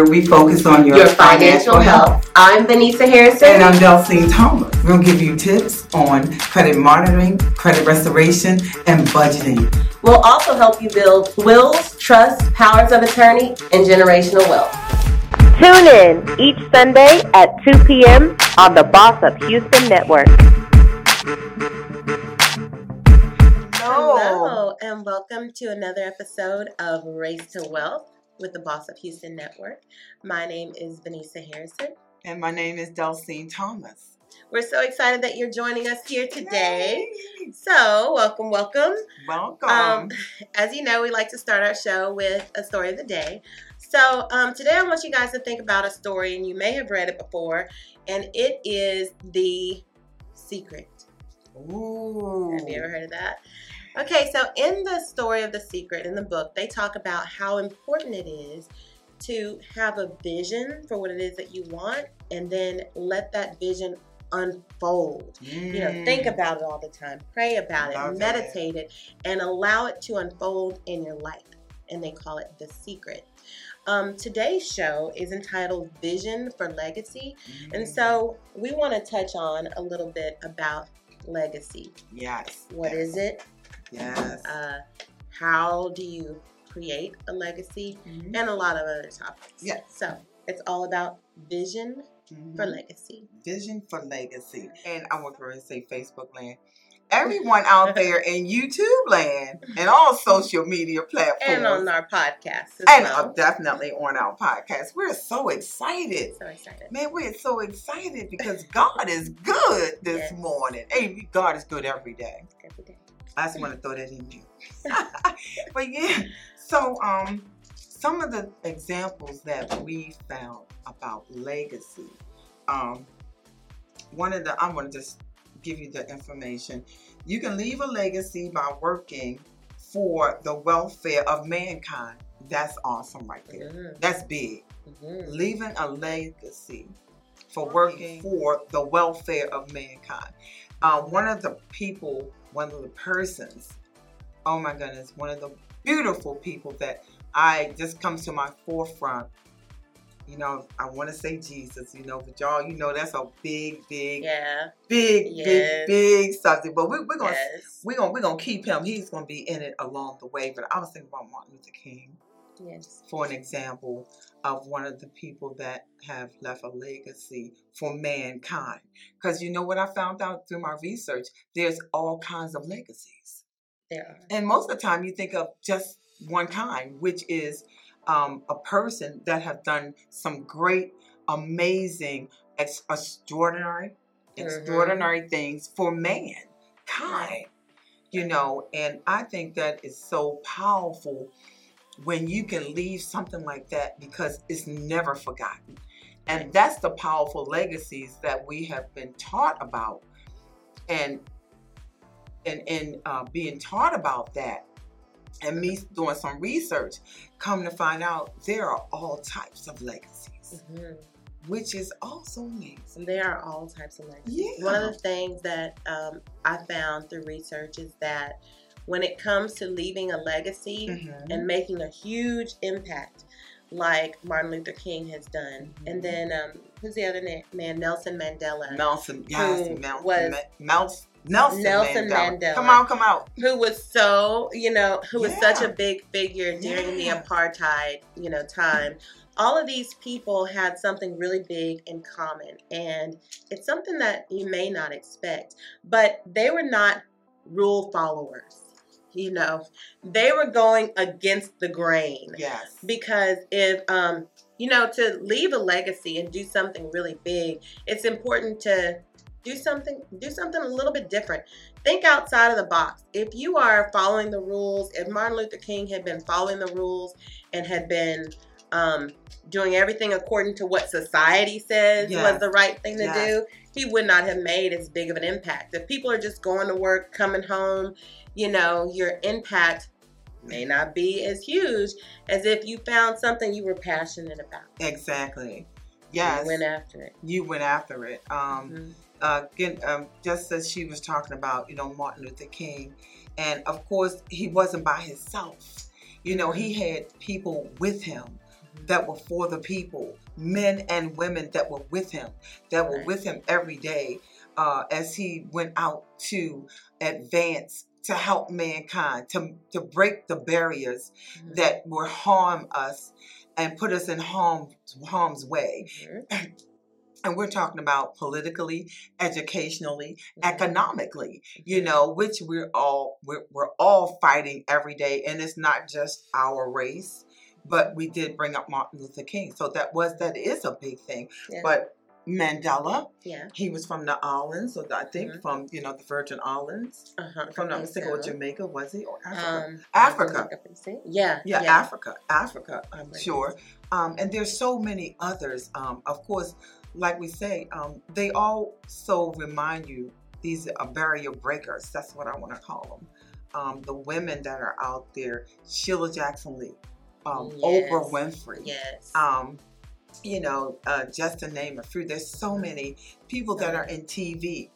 where we focus on your, your financial, health. I'm Vanessa Harrison. And I'm Delcine Thomas. We'll give you tips on credit monitoring, credit restoration, and budgeting. We'll also help you build wills, trusts, powers of attorney, and generational wealth. Tune in each Sunday at 2 p.m. on the Boss Up Houston Network. Hello, and welcome to another episode of Race to Wealth with the Boss Up Houston Network. My name is Vanessa Harrison. And my name is Delcine Thomas. We're so excited that you're joining us here today. Yay. So, welcome, welcome. Welcome. Um, as you know, we like to start our show with a story of the day. So, um, today I want you guys to think about a story, and you may have read it before, and it is The Secret. Ooh. Have you ever heard of that? Okay, so in the story of The Secret, in the book, they talk about how important it is to have a vision for what it is that you want and then let that vision unfold. Mm. You know, think mm. about it all the time, pray about it, meditate it, and allow it to unfold in your life. And they call it The Secret. Um, today's show is entitled Vision for Legacy. Mm. And so we want to touch on a little bit about legacy. Yes. What yes. is it? Yes. Uh, how do you create a legacy? Mm-hmm. And a lot of other topics. Yes. So it's all about vision mm-hmm. for legacy. Vision for legacy. And I want to say Facebook land. Everyone out there in YouTube land and all social media platforms. And on our podcast. and well. definitely on our podcast. We're so excited. So excited. Man, we're so excited because God is good this yes. morning. Hey, God is good every day. Every day. I just want to throw that in there. but yeah, so um, some of the examples that we found about legacy. Um, one of the, I'm going to just give you the information. You can leave a legacy by working for the welfare of mankind. That's awesome right there. Mm-hmm. That's big. Mm-hmm. Leaving a legacy for working for the welfare of mankind. Uh, one of the people one of the persons, oh my goodness, one of the beautiful people that I just comes to my forefront. You know, I want to say Jesus, you know, but y'all, you know, that's a big, big, yeah, big, yes. big, big subject. But we, are gonna, yes. we're gonna, we're gonna keep him. He's gonna be in it along the way. But I was thinking about Martin Luther King. Yes. For an example of one of the people that have left a legacy for mankind. Because you know what I found out through my research? There's all kinds of legacies. There are. And most of the time you think of just one kind, which is um, a person that have done some great, amazing, ex- extraordinary, mm-hmm. extraordinary things for mankind. You know, and I think that is so powerful when you can leave something like that because it's never forgotten. And that's the powerful legacies that we have been taught about. And and, and uh, being taught about that and me doing some research, come to find out there are all types of legacies. Mm-hmm. Which is also amazing. There are all types of legacies. Yeah. One of the things that um, I found through research is that when it comes to leaving a legacy mm-hmm. and making a huge impact, like Martin Luther King has done. Mm-hmm. And then um, who's the other man? Nelson Mandela. Nelson, yes, Nelson, was Nelson. Nelson, Nelson Mandela. Mandela. Come on, come out. Who was so, you know, who was such a big figure during yeah. the apartheid, you know, time. All of these people had something really big in common, and it's something that you may not expect. But they were not rule followers you know they were going against the grain. Yes. Because if um you know to leave a legacy and do something really big it's important to do something do something a little bit different. Think outside of the box. If you are following the rules if martin luther king had been following the rules and had been um, doing everything according to what society says yes. was the right thing to yes. do he would not have made as big of an impact. If people are just going to work coming home you know, your impact may not be as huge as if you found something you were passionate about. Exactly. Yes. You went after it. You went after it. Um, mm-hmm. uh, again, um, just as she was talking about, you know, Martin Luther King, and of course, he wasn't by himself. You know, he had people with him that were for the people, men and women that were with him, that were Right. with him every day uh, as he went out to advance to help mankind, to, to break the barriers Mhm. that will harm us and put us in harm, harm's way. Mhm. And we're talking about politically, educationally, Mhm. economically, you know, which we're all we're, we're all fighting every day, and it's not just our race, but we did bring up Martin Luther King, so that was that is a big thing. Yeah. But Mandela, yeah. he was from the islands, so I think Mhm. from you know the Virgin Islands, Uh-huh. if I'm not I mistaken, or. Jamaica was he or Africa? Um, Africa. See. Yeah, Yeah, Africa, Africa, I'm Right. sure. Um, and there's so many others. Um, of course, like we say, um, they also remind you these are barrier breakers. That's what I want to call them. Um, the women that are out there, Sheila Jackson Lee, um, Yes. Oprah Winfrey, Yes. um, you know, uh, just to name a few. There's so many people that are in TV.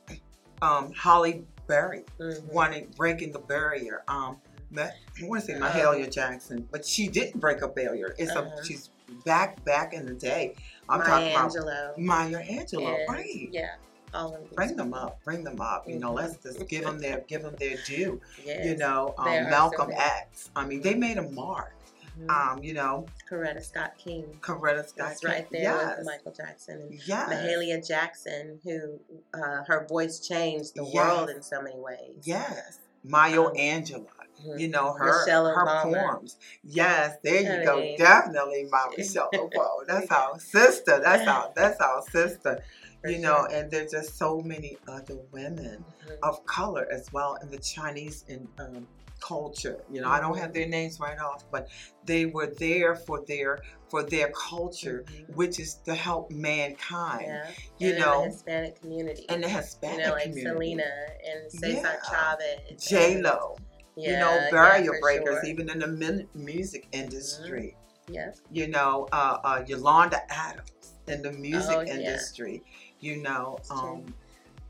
Um, Halle Berry, Mhm. wanting breaking the barrier. Um, I want to say Um, Mahalia Jackson, but she didn't break a barrier. It's Uh-huh. a she's back back in the day. I'm Maya talking about Angelou. Maya Angelou, and- right? Yeah. All of Bring them up, bring them up. You know, Mhm. let's just give them their give them their due. Yes. You know, um, Malcolm. X. I mean, they made a mark. Mhm. Um, you know, Coretta Scott King. Coretta Scott. That's right there Yes. with Michael Jackson and Yes. Mahalia Jackson, who uh, her voice changed the Yes. world in so many ways. Yes. Maya Um, Angelou. Mhm. You know her Michelle her Obama. poems. Yes, there you I go. mean- Definitely my Michelle Obama. That's our sister. That's our that's our sister. For you know, sure. and there's just so many other women Mhm. of color as well in the Chinese in um, culture. You know, I don't have their names right off, but they were there for their for their culture, Mhm. which is to help mankind. Yeah. You and know, in the Hispanic community. and the Hispanic you know, like community. Selena and Cesar Yeah. Chavez. J Lo, Yeah, you know, barrier breakers, sure. Mm-hmm. even in the min- music industry. Yeah. You know, uh, uh, Yolanda Adams in the music Oh, industry. You know, um,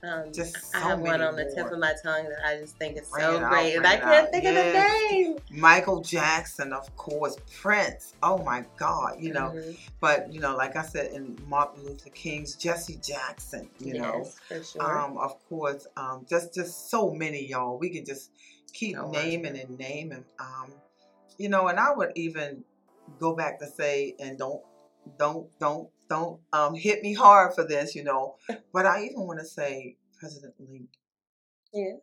Um, Just I have one on the tip of my tongue that I just think is Bring so out, great, and I can't out. think Yes. of the name. Michael Jackson, of course, Prince. Oh my God, you know. Mhm. But you know, like I said, in Martin Luther King's Jesse Jackson, you know. for sure. Um, of course, um, just just so many y'all. We can just keep naming and naming. Um, you know, and I would even go back to say, and don't, don't, don't, don't um, hit me hard for this, you know. But I even want to say President Lincoln. yeah.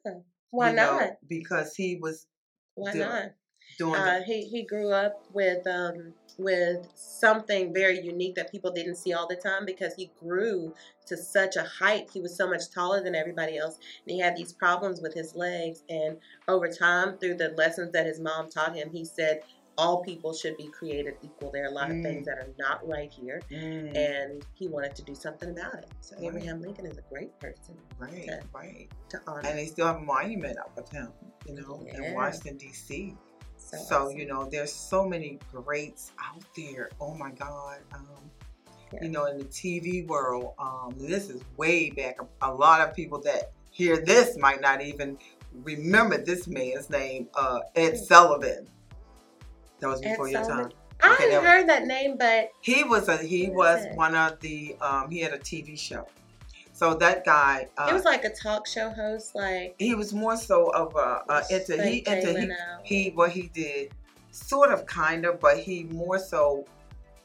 Why you know, not? because he was Why doing- not? doing. Uh, he he grew up with um with something very unique that people didn't see all the time because he grew to such a height. He was so much taller than everybody else, and he had these problems with his legs. And over time, through the lessons that his mom taught him, he said all people should be created equal. There are a lot of Mm. things that are not right here, Mm, and he wanted to do something about it. So Right. Abraham Lincoln is a great person right, okay. right. to honor. And they still have a monument up of him, you know, Yeah. in Washington D.C. so So, awesome. you know, there's so many greats out there. Oh my God. Um, Yeah. You know, in the TV world, um, this is way back. A, a lot of people that hear this might not even remember this man's name, uh, Ed Hmm. Sullivan. That was before your time. I okay, that- heard that name, but He was a he was it? one of the um, he had a TV show. So that guy, uh, it was like a talk show host, like he was more so of a, a into he into he, he what he did sort of kind of but he more so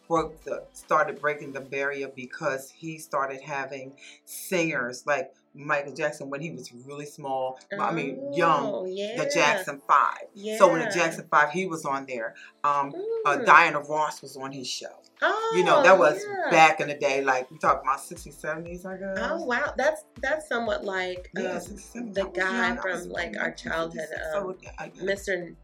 broke the started breaking the barrier because he started having singers like Michael Jackson when he was really small I mean young Oh, yeah. the Jackson 5 so when the Jackson 5 he was on there um uh, Mm. Diana Ross was on his show Oh, you know that was yeah. back in the day like we talking about 60s 70s I guess Oh wow, that's that's somewhat like yeah, um, 60s, 70s. the guy young. From, like, our childhood, um, Mr.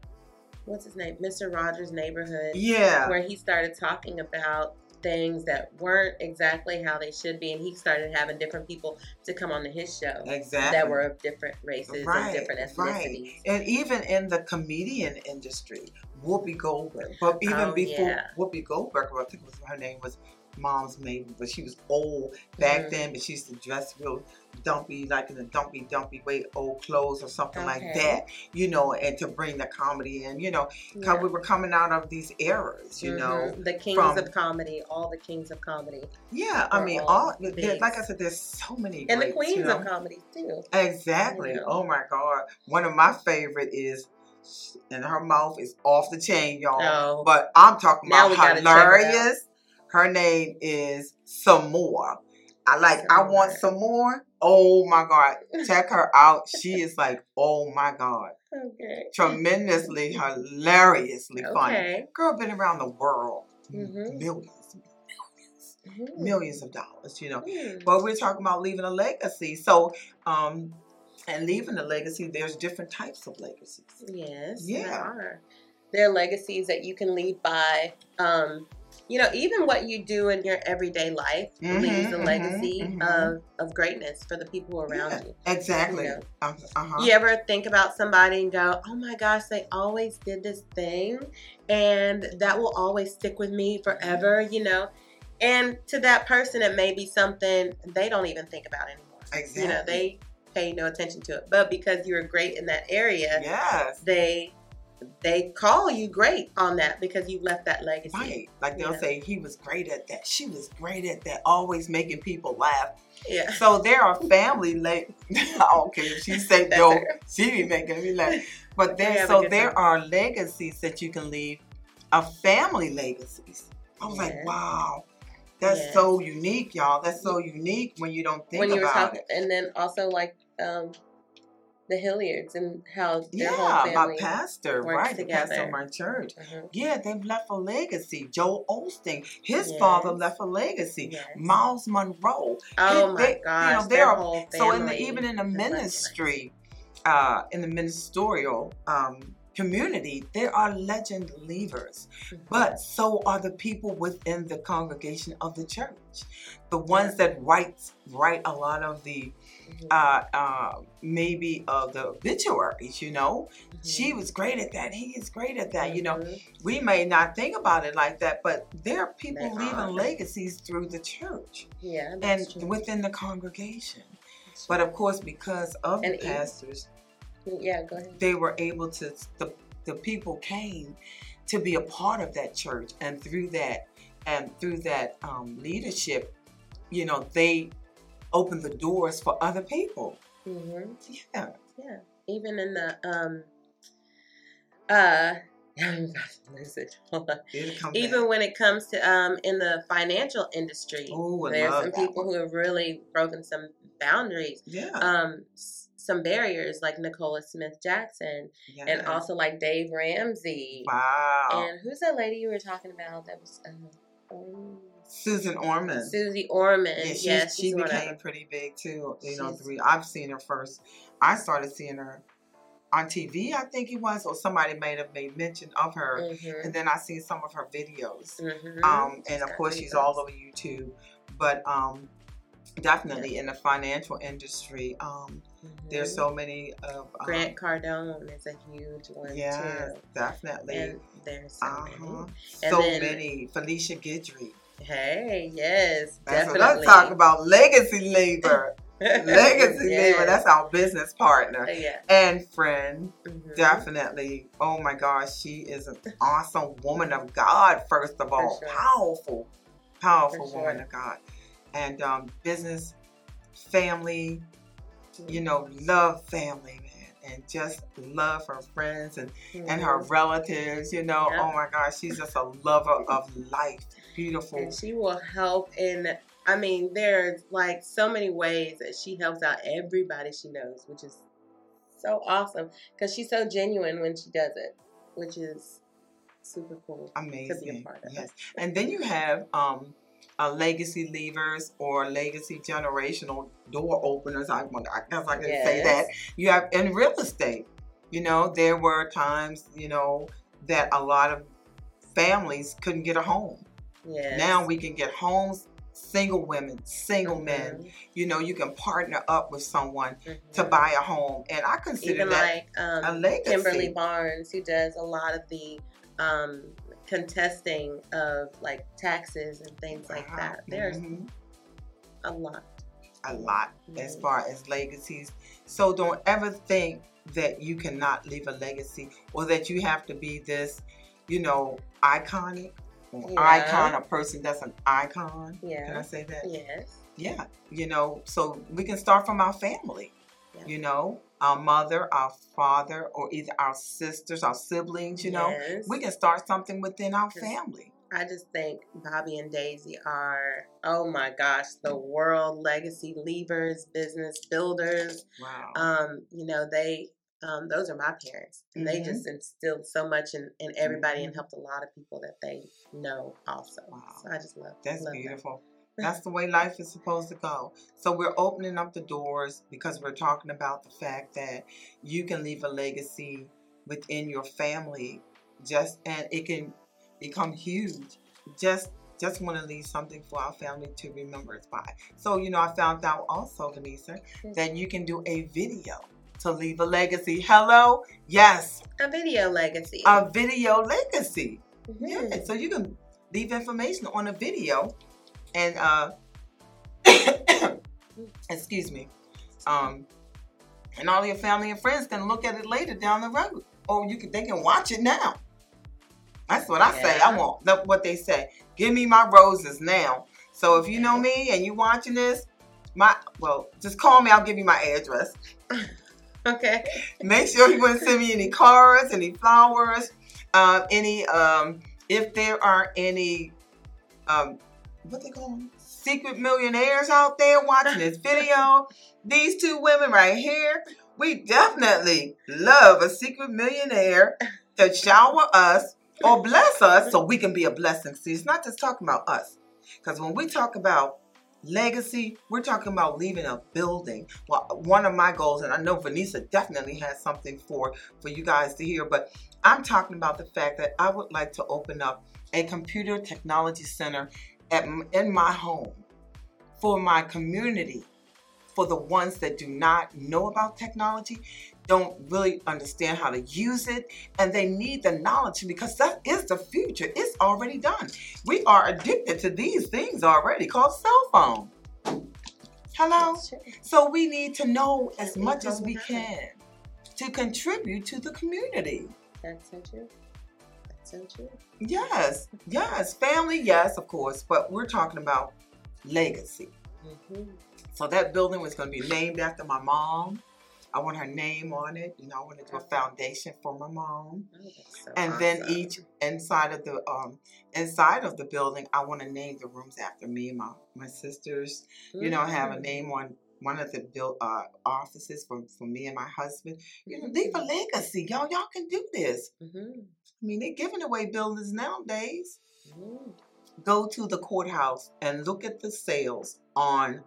What's his name? Mr. Rogers' Neighborhood. yeah where he started talking about things that weren't exactly how they should be, and he started having different people to come on to his show exactly that were of different races Right, and different right. ethnicities. and even in the comedian industry, Whoopi Goldberg. But even Oh, before yeah. Whoopi Goldberg, I think was her name was mom's maid, but she was old back Mhm. then. But she used to dress real dumpy, like in a dumpy, dumpy way, old clothes or something like that. You know, and to bring the comedy in. You know, because we were coming out of these eras. You know, Mhm. the kings from- of comedy, all the kings of comedy, yeah. I mean, all all like I said, there's so many and the queens you know? of comedy too. Exactly. You know. Oh my God. One of my favorite is, and her mouth is off the chain, y'all. Oh. But I'm talking about we gotta check it out. hilarious. Her name is Sommore. I like. I Some want more. Sommore. Oh my God. Check her out. She is like, oh my God, Okay. tremendously hilariously funny. Okay. Girl been around the world, Mhm. millions, Mhm. millions of dollars. You know. Mm. But we're talking about leaving a legacy. So, um, and leaving a legacy, there's different types of legacies. Yes. Yeah. There are. There are legacies that you can leave by. Um, you know, even what you do in your everyday life Mhm, leaves a mhm, legacy mhm. of, of greatness for the people around Yeah, you. Exactly. You know. Uh huh. You ever think about somebody and go, oh my gosh, they always did this thing and that will always stick with me forever, you know? And to that person, it may be something they don't even think about anymore. Exactly. You know, they pay no attention to it. But because you were great in that area, Yes. they they call you great on that because you left that legacy. Right. Like they'll Yeah. say, he was great at that. She was great at that. Always making people laugh. Yeah. So there are family like I don't care if she say That's no, she be making me laugh. But there, so there time. are legacies that you can leave, of family legacies. I was like, wow, that's so unique, y'all. That's so unique when you don't think when you were about talking, it. and then also like um, the Hilliards and how their Yeah, whole my pastor, right? The pastor of my church. Mhm. Yeah, they've left a legacy. Joel Osteen, his Yes. father left a legacy. Yes. Myles Munroe. Oh His- my they- gosh! You know, their there are so in the even in the has left a ministry, uh, in the ministerial um, community, there are legend leavers, but so are the people within the congregation of the church, the ones that write write a lot of the Mhm. uh, uh, maybe of the obituaries. You know, Mhm. she was great at that. He is great at that. You know, Mhm. we may not think about it like that, but there are people They leaving are. legacies through the church yeah, and true. within the congregation. But of course, because of And the pastors, yeah, go ahead. they were able to, the, the people came to be a part of that church. And through that, and through that um, leadership, you know, they opened the doors for other people. hmm Yeah. Yeah, even in the um, uh, I'm about to lose it. Hold on. It'll come Even back. when it comes to um in the financial industry, Ooh, there's some people one. who have really broken some boundaries. Yeah. Um, some barriers like Nicola Smith Jackson, yeah. and also like Dave Ramsey. Wow. And who's that lady you were talking about? That was um, um, Susan Orman. Susie Orman. Yeah, she, yes, she she's one of became pretty big too. You know, three. I've seen her first. I started seeing her on TV. I think it was, or somebody made have made mention of her, Mhm, and then I seen some of her videos. mhm. Um, and of course, videos. she's all over YouTube. But um, definitely in the financial industry, um, there's Mhm. so many of um, Grant Cardone is a huge one Yeah, too. definitely. And there's so uh-huh. many. And So then- many. Felicia Gidry. Hey, yes, That's definitely. what I'm talking about. Legacy labor. Legacy Yes. labor. That's our business partner yeah. and friend. mhm. Definitely. Oh my gosh, she is an awesome woman of God, first of all. sure. Powerful, powerful For woman of God. And um, business, family, you know, love family, man. And just love her friends and, and her Mhm. relatives, you know. Yeah. Oh my gosh, she's just a lover of life. Beautiful. And she will help in. I mean, there's like so many ways that she helps out everybody she knows, which is so awesome because she's so genuine when she does it, which is super cool. Amazing. part of yes. And then you have um uh, legacy leavers or legacy generational door openers. I, I guess I can say that. You have in real estate. You know, there were times, you know, that a lot of families couldn't get a home. Yeah. Now we can get homes single women, single men. Mhm. You know, you can partner up with someone Mhm. to buy a home, and I consider even that like um, a legacy. Kimberly Barnes, who does a lot of the um, contesting of like taxes and things like that. There's Mhm. a lot. a lot as Mhm. far as legacies. So don't ever think that you cannot leave a legacy or that you have to be this, you know, iconic or Yeah. icon, a person that's an icon. Yeah. Can I say that? Yes. Yeah. You know, so we can start from our family. Yeah. You know, our mother, our father, or either our sisters, our siblings, you know. Yes. We can start something within our family. I just think Bobby and Daisy are, oh my gosh, the world legacy leavers, business builders. Wow. Um, you know, they, um, those are my parents. And they Mhm. just instilled so much in, in everybody and Mhm. helped a lot of people that they know also. Wow. So I just love That's love beautiful. That's the way life is supposed to go. So we're opening up the doors because we're talking about the fact that you can leave a legacy within your family just and it can become huge. Just just want to leave something for our family to remember us by. So, you know, I found out also, Denisa, Yes. that you can do a video to leave a legacy. Hello? Yes, A video legacy. a video legacy. Mhm. Yeah, so you can leave information on a video and uh excuse me. Um and all your family and friends can look at it later down the road. Or you can they can watch it now. That's what I say. I Yeah. want that's what they say. Give me my roses now. So if you know me and you watching this, my well, just call me, I'll give you my address. Okay. Make sure you wouldn't send me any cards, any flowers, um, any um, if there are any um, what they call secret millionaires out there watching this video. These two women right here, we definitely love a secret millionaire to shower us or bless us so we can be a blessing. See, it's not just talking about us. Because when we talk about legacy, we're talking about leaving a building. Well, one of my goals, and I know Vanessa definitely has something for for you guys to hear, but I'm talking about the fact that I would like to open up a computer technology center at in my home for my community, for the ones that do not know about technology, don't really understand how to use it, and they need the knowledge because that is the future. It's already done. We are addicted to these things already called cell phone. Hello? So we need to know as much as we can to contribute to the community. That's so true. Yes, yes, family, yes, of course, but we're talking about legacy. Mm-hmm. So that building was going to be named after my mom. I want her name on it. You know, I want to do a foundation for my mom. Oh, so And then each inside of the um inside of the building, I want to name the rooms after me and my my sisters. You know, have a Mm. name on one of the built uh, offices for, for me and my husband. You know, leave a legacy, y'all. Y'all can do this. Mhm. I mean, they're giving away buildings nowadays. Mhm. Go to the courthouse and look at the sales on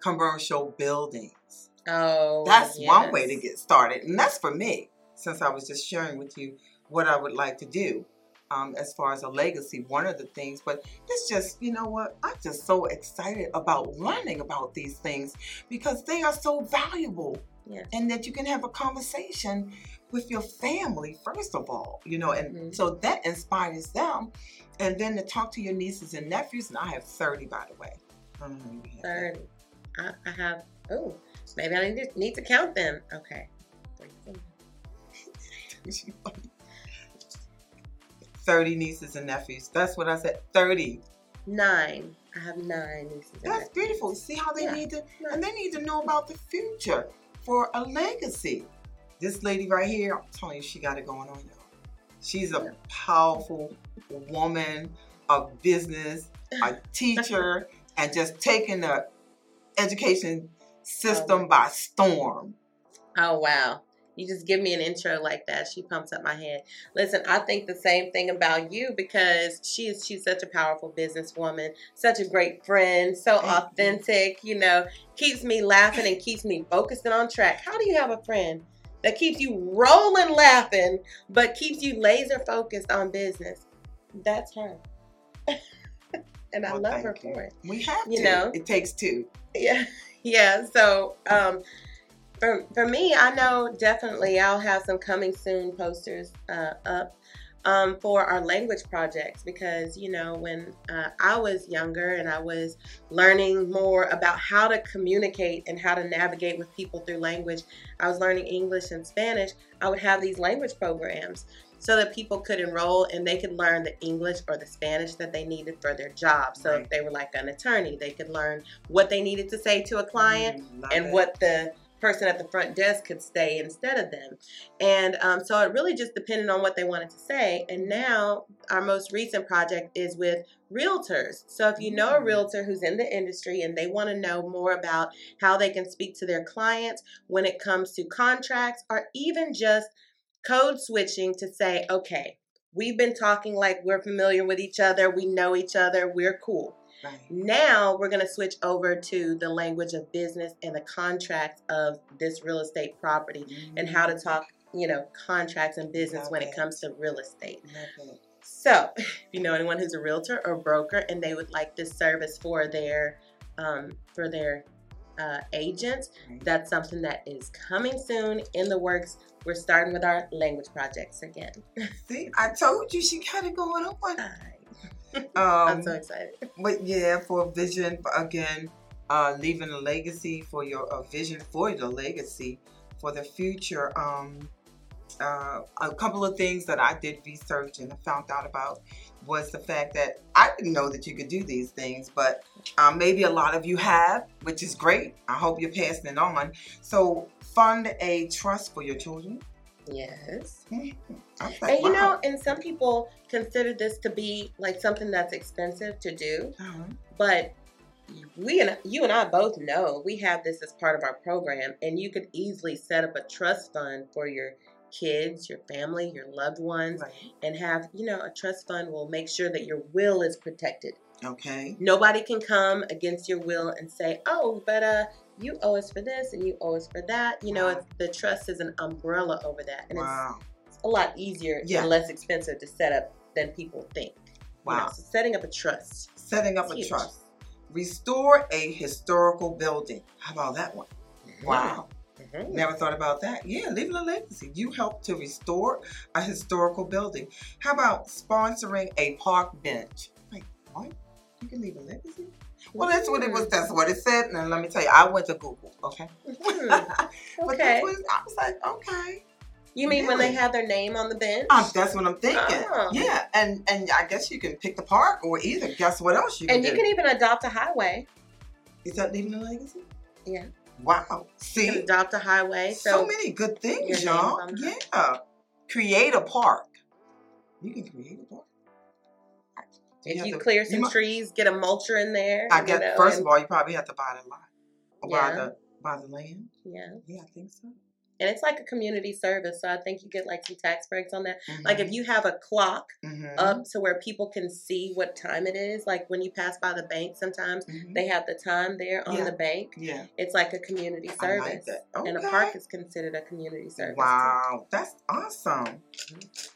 commercial buildings. Oh, That's one way to get started, and that's for me. Since I was just sharing with you what I would like to do um, as far as a legacy, one of the things. But it's just, you know what? I'm just so excited about learning about these things because they are so valuable, Yes. and that you can have a conversation with your family first of all, you know, and Mhm. so that inspires them, and then to talk to your nieces and nephews. And I have thirty, by the way. I don't know how you have that. Thirty. I, I have. Oh, maybe I need to, need to count them. Okay. 30 nieces and nephews. That's what I said. 30. Nine. I have nine nieces. and That's beautiful. See how they Yeah. need to, and they need to know about the future for a legacy. This lady right here, I'm telling you, she got it going on, y'all. She's a powerful woman of business, a teacher, and just taking the education system oh. by storm. Oh wow. You just give me an intro like that. She pumps up my head. Listen, I think the same thing about you because she is she's such a powerful businesswoman, such a great friend, so Thank you. authentic, you know, keeps me laughing and keeps me focusing on track. How do you have a friend that keeps you rolling laughing but keeps you laser focused on business? That's her. and I Well, love her you. for it. We have You to. know? It takes two. Yeah, yeah. So, um, for for me, I know definitely I'll have some coming soon posters uh, up um, for our language projects because you know when uh, I was younger and I was learning more about how to communicate and how to navigate with people through language, I was learning English and Spanish. I would have these language programs so that people could enroll and they could learn the English or the Spanish that they needed for their job. So Right. if they were like an attorney, they could learn what they needed to say to a client Mm, and it. what the person at the front desk could stay instead of them. And um, so it really just depended on what they wanted to say. And now our most recent project is with realtors. So if you know a Mm. realtor who's in the industry and they want to know more about how they can speak to their clients when it comes to contracts or even just code switching to say, okay, we've been talking like we're familiar with each other, we know each other, we're cool. Right. Now we're going to switch over to the language of business and the contracts of this real estate property and how to talk, you know, contracts and business when it it. comes to real estate. So, if you know anyone who's a realtor or broker and they would like this service for their um, for their uh, agents, Right. that's something that is coming soon in the works. We're starting with our language projects again. See, I told you she got it going on. I'm Um, so excited. But yeah, for vision again, uh, leaving a legacy for your a vision for the legacy for the future. Um, uh, a couple of things that I did research and found out about was the fact that I didn't know that you could do these things, but um, maybe a lot of you have, which is great. I hope you're passing it on. So fund a trust for your children. Yes. Was like, And you know, and some people consider this to be like something that's expensive to do, Uh-huh. but we and you and I both know we have this as part of our program, and you could easily set up a trust fund for your kids, your family, your loved ones, Right. and have you know a trust fund will make sure that your will is protected. Okay. Nobody can come against your will and say, "Oh, but uh, you owe us for this and you owe us for that." You know, Wow. the trust is an umbrella over that, and it's Wow. a lot easier Yeah. and less expensive to set up than people think. You know, Wow. so setting up a trust. Setting up a huge. trust. Restore a historical building. How about that one? Wow. Mhm. Never thought about that. Yeah, leaving a legacy. You help to restore a historical building. How about sponsoring a park bench? Like, what? You can leave a legacy? Well, that's what it was. That's what it said. And let me tell you, I went to Google, okay? Mhm. but Okay. that's what, I was like, okay. You mean when they have their name on the bench? Um, that's what I'm thinking. Oh. Yeah, and and I guess you can pick the park or either. Guess what else you can and you do? can even adopt a highway. Is that leaving a legacy? Yeah. Wow. See, adopt a highway. so, So, many good things, y'all. Yeah. Create a park. You can create a park. If have you to- clear some mu- trees, get a mulcher in there. I you guess know, first of all, you probably have to buy the lot or buy Yeah. the buy the land. yeah. Yeah, I think so. And it's like a community service. So I think you get like some tax breaks on that. Like if you have a clock Mhm. up to where people can see what time it is, like when you pass by the bank, sometimes Mhm. they have the time there on Yeah. the bank. yeah. It's like a community I like service. that. And a park is considered a community service. too. Wow, that's awesome.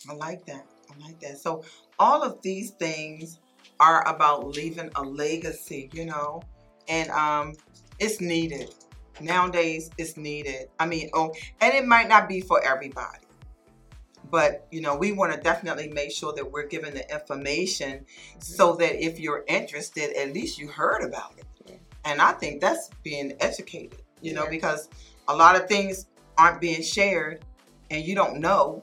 I like that. I like that. So all of these things are about leaving a legacy, you know, and um, it's needed nowadays. It's needed. I mean, oh, and it might not be for everybody, but you know, we want to definitely make sure that we're giving the information so that if you're interested, at least you heard about it. Yeah. And I think that's being educated, you know, Yeah. because a lot of things aren't being shared and you don't know.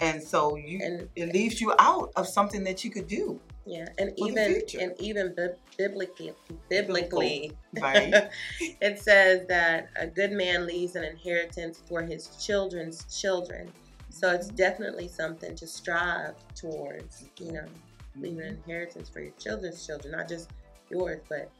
And so you And it leaves you out of something that you could do. yeah, and even and even biblically, biblically, Right. it says that a good man leaves an inheritance for his children's children. So it's mm-hmm. definitely something to strive towards. You know, leaving an mm-hmm. inheritance for your children's children, not just yours, but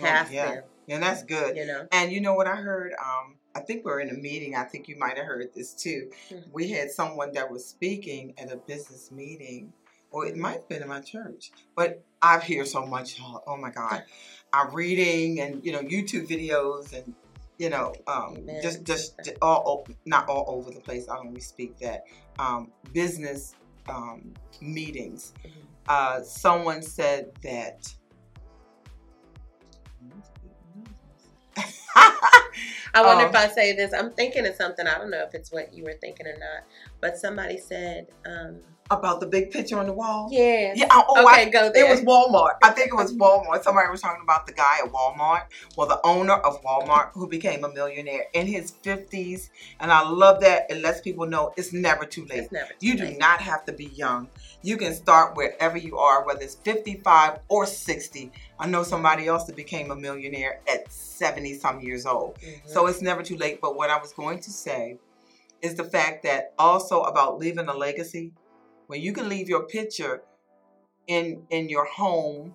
past yeah. them. And that's good. You know, And you know what I heard? Um, I think we are in a meeting. I think you might have heard this too. Mhm. We had someone that was speaking at a business meeting, or it might have been in my church. But I hear so much. Oh, oh my God! I'm reading and you know YouTube videos and you know um, just just all not all over the place. I only speak that um, business um, meetings. Mhm. uh, someone said that. I wonder Um, if I say this. I'm thinking of something. I don't know if it's what you were thinking or not. But somebody said, um, about the big picture on the wall. yeah. Yeah. Oh, oh, okay, I, go there. It was Walmart. I think it was Walmart. Somebody was talking about the guy at Walmart. Well, the owner of Walmart who became a millionaire in his 50s. And I love that. It lets people know it's never too late. it's never too You do not have to be young. You can start wherever you are, whether it's 55 or 60. I know somebody else that became a millionaire at 70 some years old. Mhm. So it's never too late. But what I was going to say is the fact that also about leaving a legacy, when you can leave your picture in in your home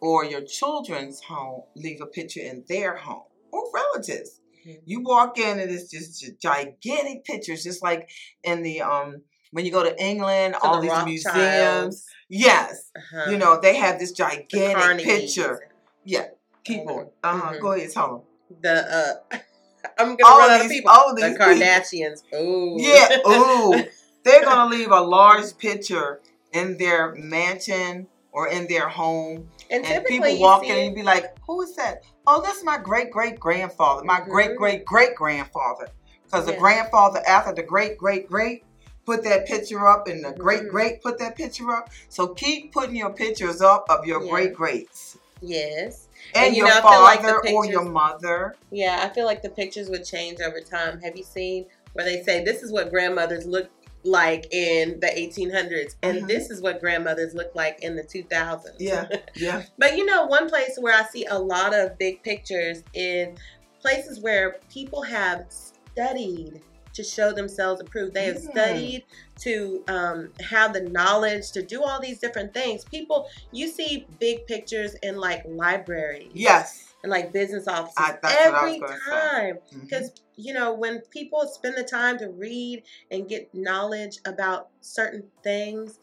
or your children's home, leave a picture in their home or relatives. Mhm. You walk in and it's just gigantic pictures, just like in the um when you go to England, To all the these museums. Yes, uh-huh, you know they have this gigantic picture. Yeah, keep going. Uh huh. Mhm. Go ahead, tell them. The uh, I'm gonna All run of out of these- people. all the these people. Kardashians. Ooh. Yeah. Ooh. They're gonna leave a large picture in their mansion or in their home, and and people walk in and be like, "Who is that? Oh, that's my great great grandfather, my great great great grandfather." Because the grandfather after the great great great put that picture up, and the great Mhm. great put that picture up. So keep putting your pictures up of your Yeah. great greats Yes. and, And you your know, feel like father or your mother. Yeah, I feel like the pictures would change over time. Have you seen where they say this is what grandmothers look like in the 1800s and Mhm. this is what grandmothers look like in the 2000s? Yeah, yeah. But you know, one place where I see a lot of big pictures is places where people have studied to show themselves approved. They have Mm. studied to um, have the knowledge to do all these different things. People, you see big pictures in like libraries Yes. and like business offices I- that's what I was every time. Because you know, when people spend the time to read and get knowledge about certain things,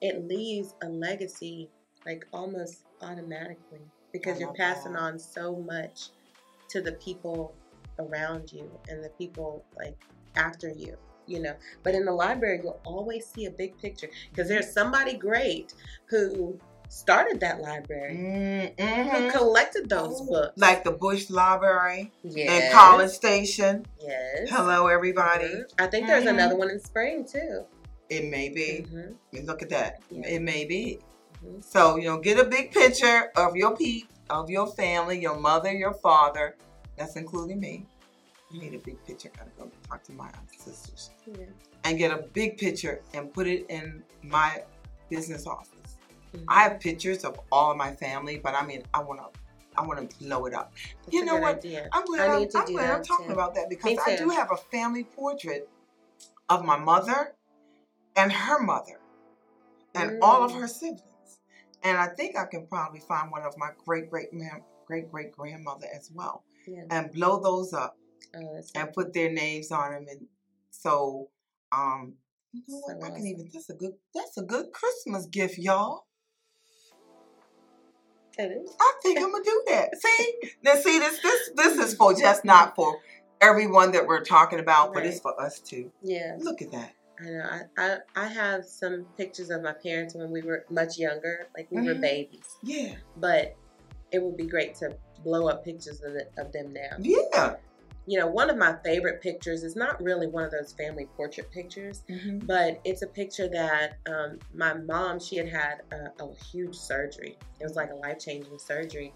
it leaves a legacy like almost automatically because you're passing that. on so much to the people around you and the people like after you. You know, but in the library, you'll always see a big picture because there's somebody great who started that library, who Mm-hmm. collected those books. Like the Bush Library yes. and College Station. Yes. Hello, everybody. Mhm. I think there's Mhm. another one in spring too. It may be. Mhm. Look at that. Yeah. It may be. Mhm. So, you know, get a big picture of your peep, of your family, your mother, your father. That's including me. I need a big picture. I Gotta go talk to my sisters. Yeah. And get a big picture and put it in my business office. Mhm. I have pictures of all of my family, but I mean, I want to, I want to blow it up. That's you know what? idea. I'm glad, I am glad I'm talking too. about that because I do have a family portrait of my mother and her mother and all of Mm. her siblings. And I think I can probably find one of my great great great great grandmother as well Yeah. and blow those up Oh, and put their names on them. And so, um, you know So what? I can even. That's a good. That's a good Christmas gift, y'all. it is. I think I'm gonna do that. See, now see this this this is for just not for everyone that we're talking about, but it's for us too. Yeah. Look at that. I know. I, I I have some pictures of my parents when we were much younger, like we were Mhm. babies. Yeah, But it would be great to blow up pictures of, the, of them now. yeah. You know, one of my favorite pictures is not really one of those family portrait pictures, Mhm. but it's a picture that um, my mom she had had a, a huge surgery it was like a life-changing surgery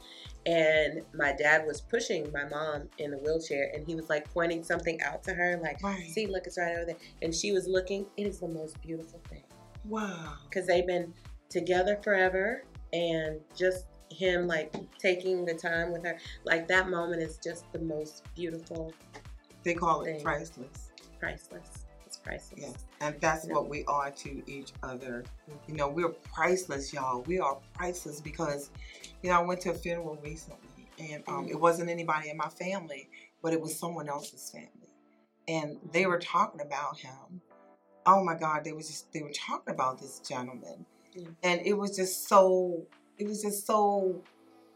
and my dad was pushing my mom in the wheelchair and he was like pointing something out to her like Right. see look it's right over there and she was looking it is the most beautiful thing Wow. because they've been together forever and just him like taking the time with her like that moment is just the most beautiful They call it priceless. priceless it's priceless Yes, and that's Yeah. what we are to each other. You know, we're priceless, y'all. We are priceless because, you know, I went to a funeral recently, and um, Mhm. it wasn't anybody in my family, but it was someone else's family, and they were talking about him. Oh my God, they was just they were talking about this gentleman, Yeah. and it was just so it was just so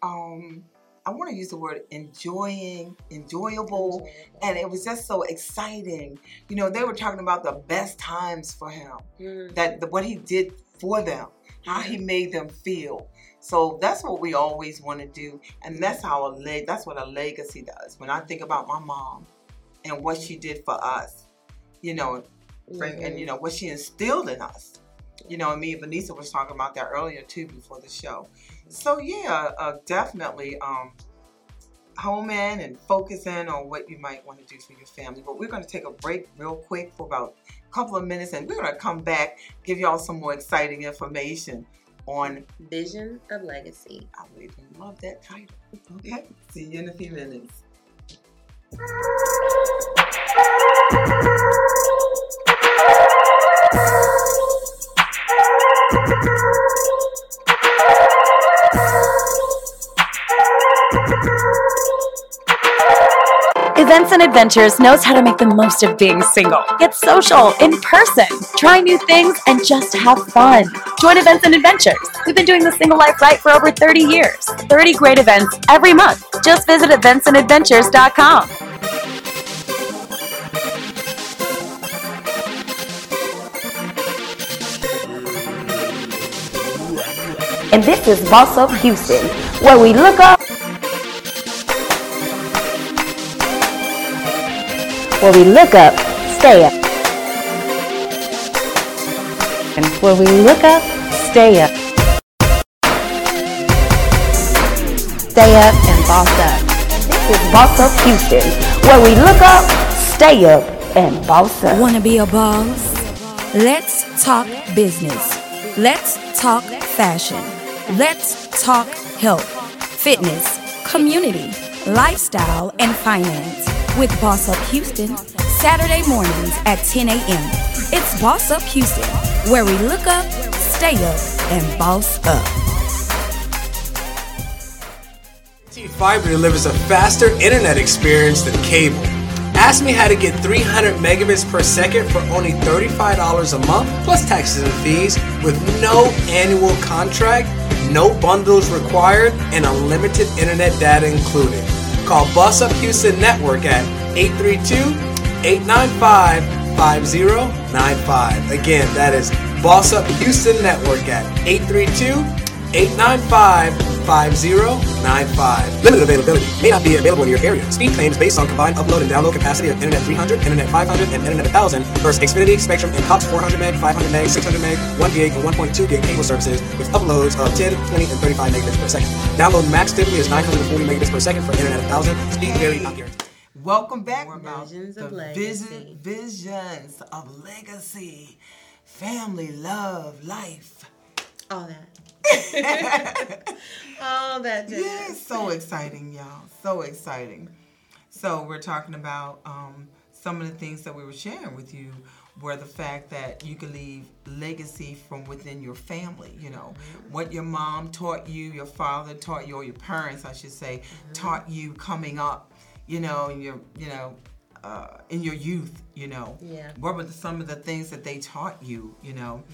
um I want to use the word enjoying, enjoyable, Enjoyable. and it was just so exciting. You know, they were talking about the best times for him, Mm. that the, what he did for them, how he made them feel. So that's what we always want to do, and that's how a leg. That's what a legacy does. When I think about my mom and what she did for us, you know, Frank, and you know what she instilled in us. You know, and me and Vanessa was talking about that earlier too before the show. So yeah, uh, definitely um, home in and focus in on what you might want to do for your family. But we're going to take a break real quick for about a couple of minutes, and we're going to come back give y'all some more exciting information on Vision of Legacy. I would even love that title. Okay, see you in a few minutes. Events and Adventures knows how to make the most of being single. Get social, in person, try new things, and just have fun. Join Events and Adventures. We've been doing the single life right for over 30 years. 30 great events every month. Just visit eventsandadventures.com. And this is Boss Up Houston, where we look up, where we look up, stay up. And where we look up, stay up. Stay up and boss up. This is Boss Up Houston, where we look up, stay up, and boss up. Want to be a boss? Let's talk business. Let's talk fashion. Let's talk health, fitness, community, lifestyle, and finance with Boss Up Houston, Saturday mornings at 10 a.m. It's Boss Up Houston, where we look up, stay up, and boss up. T-Fiber delivers a faster internet experience than cable. Ask me how to get 300 megabits per second for only $35 a month, plus taxes and fees, with no annual contract, no bundles required, and unlimited internet data included. Call Boss Up Houston Network at 832-895-5095. Again, that is Boss Up Houston Network at 832-895-5095. Limited availability. May not be available in your area. Speed claims based on combined upload and download capacity of Internet 300, Internet 500, and Internet 1000 versus Xfinity, Spectrum, and Cox 400 meg, 500 meg, 600 meg, 1 gig, and 1.2 gig cable services with uploads of 10, 20, and 35 megabits per second. Download max typically is 940 megabits per second for Internet 1000. Speed vary not guaranteed. Welcome back. More about Visions the of legacy. vision, visions of legacy, family, love, life. All that. All that. jazz. Yeah, so exciting, y'all. So exciting. So we're talking about um, some of the things that we were sharing with you were the fact that you can leave legacy from within your family. You know, what your mom taught you, your father taught you, or your parents, I should say, taught you coming up. You know, in your you know. Uh, in your youth, you know, Yeah. what were the, some of the things that they taught you, you know,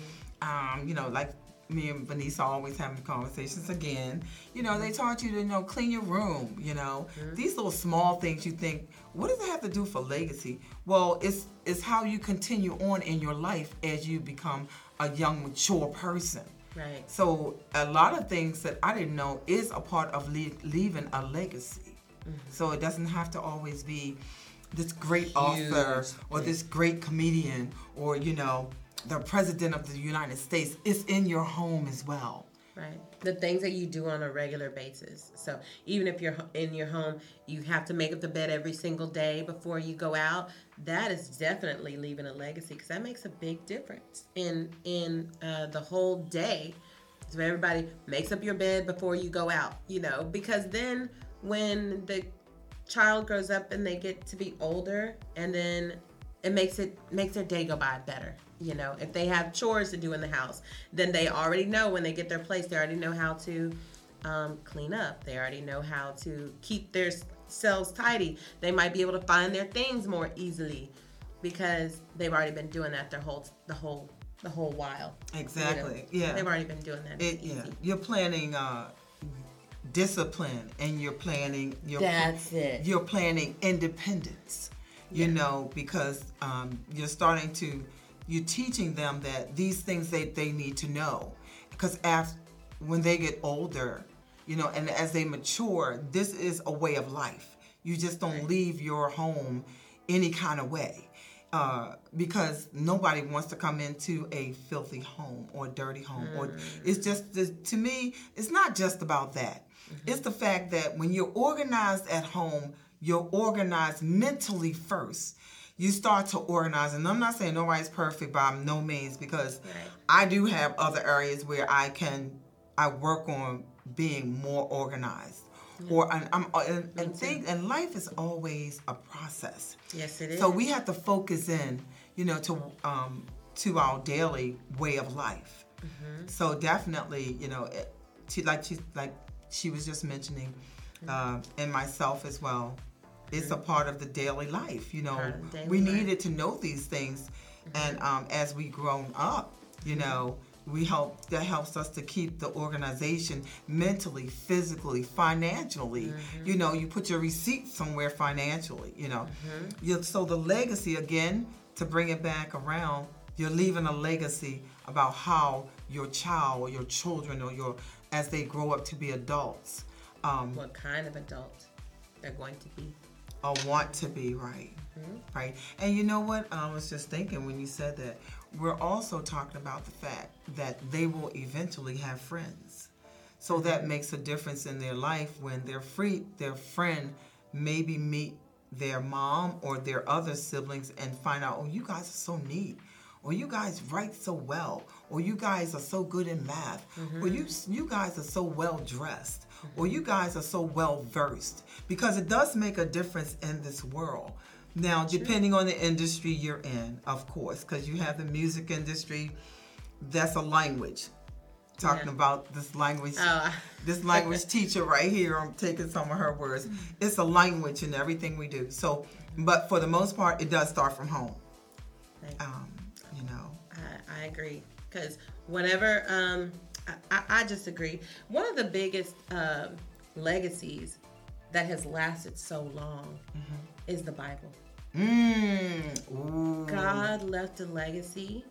um, you know, like me and Vanessa always having conversations again. You know, they taught you to you know clean your room. You know, mm-hmm. these little small things you think, what does it have to do for legacy? Well, it's it's how you continue on in your life as you become a young, mature person. Right. So a lot of things that I didn't know is a part of le- leaving a legacy. Mm-hmm. So it doesn't have to always be this great author or this great comedian or you know the president of the United States. It's in your home as well. Right. The things that you do on a regular basis. So even if you're in your home, you have to make up the bed every single day before you go out. That is definitely leaving a legacy because that makes a big difference in in uh, the whole day. So everybody makes up your bed before you go out. You know, because then when the child grows up and they get to be older, and then it makes it makes their day go by better. You know, if they have chores to do in the house, then they already know when they get their place, they already know how to um, clean up. They already know how to keep their selves tidy. They might be able to find their things more easily because they've already been doing that their whole the whole the whole while. you know. Exactly. Yeah. They've already been doing that. It, yeah. You're planning uh, discipline and you're planning you're That's it. you're planning independence. You know because um, you're starting to you're teaching them that these things they, they need to know. Because as when they get older you know and as they mature this is a way of life. You just don't leave your home any kind of way uh, because nobody wants to come into a filthy home or dirty home or it's just to me it's not just about that. It's the fact that when you're organized at home you're organized mentally first you start to organize and i'm not saying nobody's perfect by no means because i do have other areas where i can i work on being more organized or and i'm and, and things and life is always a process Yes, it is. so we have to focus in, you know, to um, to our daily way of life. Mm-hmm. So definitely, you know, it, she like she like she was just mentioning, Mm-hmm. uh, and myself as well. It's a part of the daily life. You know, Part of the daily we life. needed to know these things, and um, as we grown up, you know. We help that helps us to keep the organization mentally, physically, financially. Mm-hmm. You know, you put your receipt somewhere financially. You know, Mm-hmm. so the legacy again to bring it back around. You're leaving a legacy about how your child or your children or your as they grow up to be adults um, what kind of adult they're going to be. Or want to be right? Mm-hmm. Right? And you know what? I was just thinking when you said that we're also talking about the fact that they will eventually have friends. So mm-hmm. that makes a difference in their life when their free their friend maybe meet their mom or their other siblings and find out oh you guys are so neat. Or you guys write so well. Or you guys are so good in math. Or mm-hmm. you you guys are so well dressed or you guys are so well versed because it does make a difference in this world. Now depending on the industry you're in of course because you have the music industry that's a language. Talking Yeah. about this language Oh, this language teacher right here i'm taking some of her words. It's a language in everything we do. So but for the most part it does start from home. Um, you know. I, I agree. Because whenever um, I, I, just agree. One of the biggest um, legacies that has lasted so long is the Bible. mm. God left a legacy.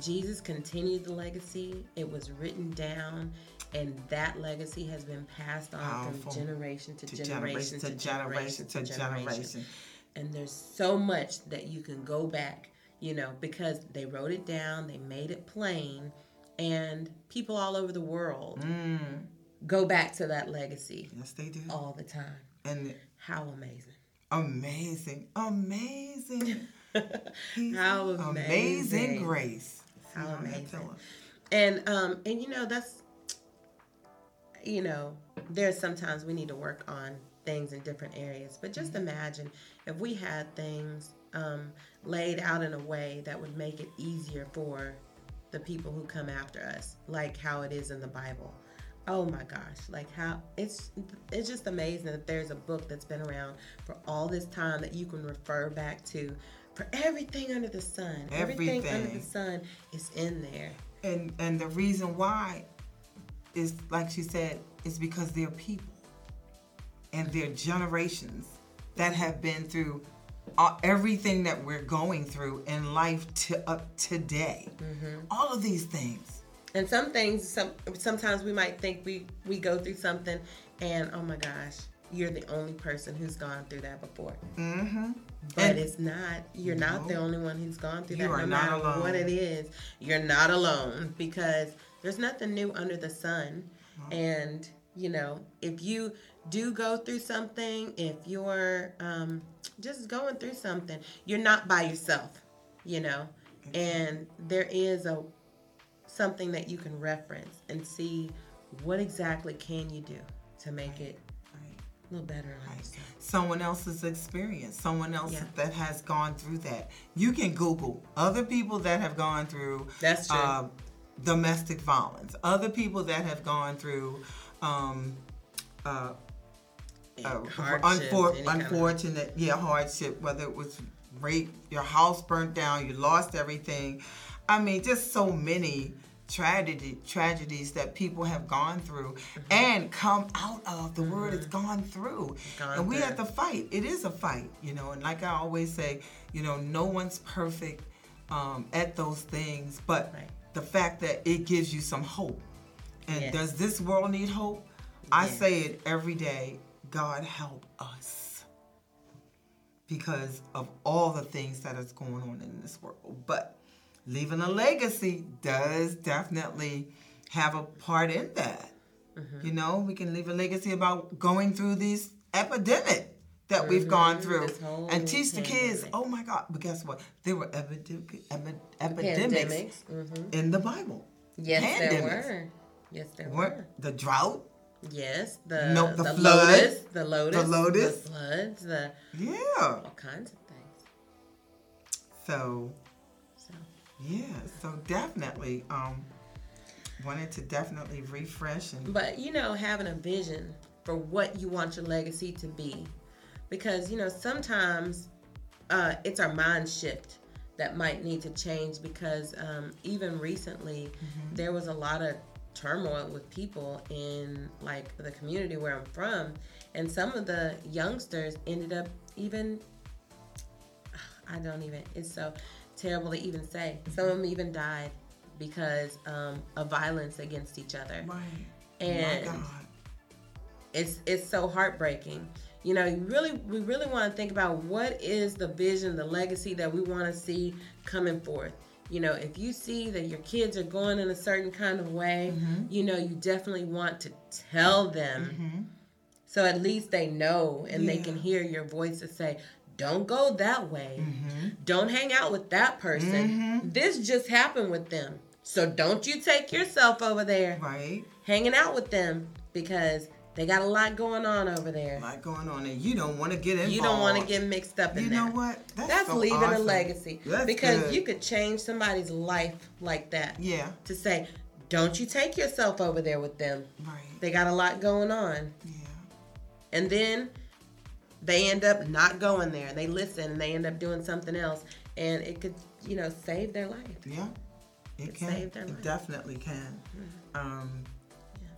Jesus continued the legacy. It was written down, and that legacy has been passed on Powerful. from generation to, To generation, to generation to generation. And there's so much that you can go back, you know, because they wrote it down, they made it plain, and people all over the world Mm, go back to that legacy yes they do all the time. and How amazing! amazing amazing How amazing amazing. grace How amazing. And um and you know that's you know there's sometimes we need to work on things in different areas but just imagine if we had things um, laid out in a way that would make it easier for the people who come after us like how it is in the bible. Oh my gosh like how it's it's just amazing that there's a book that's been around for all this time that you can refer back to for everything under the sun. Everything, under the sun is in there. And and the reason why is like she said is because they're people and they're generations that have been through uh, everything that we're going through in life to up today all of these things And some things, some sometimes we might think we we go through something, and oh my gosh, you're the only person who's gone through that before. mm-hmm. But And- it's not. You're not the only one who's gone through You that. are no not matter alone. what it is, you're not alone because there's nothing new under the sun. And you know, if you do go through something, if you're um, just going through something, you're not by yourself. You know, and there is a something that you can reference and see what exactly can you do to make it Right. a little better. yourself. someone else's experience, someone else Yeah. that has gone through that. You can Google other people that have gone through That's true. uh, domestic violence, other people that have gone through um, uh, uh, unfor- any kind of- unfortunate, yeah, hardship, whether it was rape, your house burnt down, you lost everything. I mean, just so many tragedy tragedies that people have gone through Mm-hmm. and come out of. The word has gone through, Gone and we have to fight. It is a fight, you know. And like I always say, you know, no one's perfect. um, at those things, but Right. the fact that it gives you some hope. And Yes. does this world need hope? I say it every day. God help us because of all the things that is going on in this world. But leaving a legacy does definitely have a part in that. Mm-hmm. You know, we can leave a legacy about going through this epidemic that we've gone through Mm-hmm. And teach the kids, oh my God, but guess what? There were epidemic, epi- epidemics Pandemics. hmm in the Bible. Yes, there were. Yes, there were. the drought? Yes, the No, the the, flood. lotus, the lotus, lotus. the floods, the Yeah. all kinds of things. So So yeah, so definitely um wanted to definitely refresh and But you know, having a vision for what you want your legacy to be, because you know sometimes uh, it's our mind shift that might need to change. Because um, even recently, there was a lot of turmoil with people in like the community where I'm from, and some of the youngsters ended up even. I don't even. It's so terrible to even say. Some of them even died because um, of violence against each other right. and my God. it's it's so heartbreaking. You know, you really we really want to think about what is the vision, the legacy that we want to see coming forth. You know, if you see that your kids are going in a certain kind of way, mm-hmm. you know, you definitely want to tell them mm-hmm. so at least they know and they can hear your voice to say, don't go that way. Mm-hmm. Don't hang out with that person. Mm-hmm. This just happened with them. So don't you take yourself over there Right. hanging out with them because they got a lot going on over there. A lot going on and you don't want to get involved. You don't want to get mixed up in You that. You know what? That's, so leaving a legacy That's because good. you could change somebody's life like that. Yeah. To say, don't you take yourself over there with them. Right. They got a lot going on. Yeah. And then they end up not going there. They listen and they end up doing something else. And it could, you know, save their life. Yeah. It It can. saved their It life. definitely can. Um,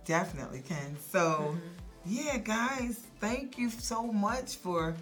definitely can. So, yeah, guys, thank you so much for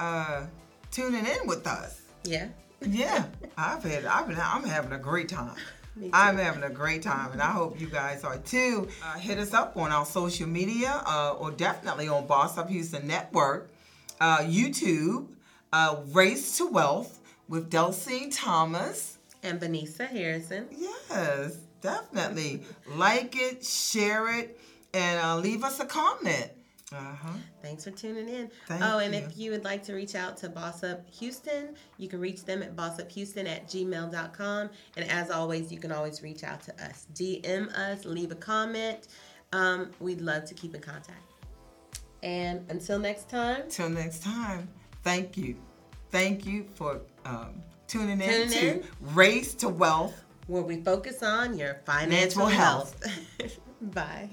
uh, tuning in with us. Yeah. Yeah, I've had, I've been, I'm having a great time. Me. I'm having a great time, and I hope you guys are too. Uh, hit us up on our social media, uh, or definitely on Boss Up Houston Network, uh, YouTube, uh, Race to Wealth with Delcine Thomas. And Vanessa Harrison. Yes, definitely. Like it, share it, and uh, leave us a comment. Uh huh. Thanks for tuning in. Thank oh, and you. if you would like to reach out to Boss Up Houston, you can reach them at bossuphouston at gmail.com. And as always, you can always reach out to us. DM us, leave a comment. Um, we'd love to keep in contact. And until next time, Till next time, thank you. Thank you for um, tuning in to in. Race to Wealth. Where we focus on your financial, health. health. Bye.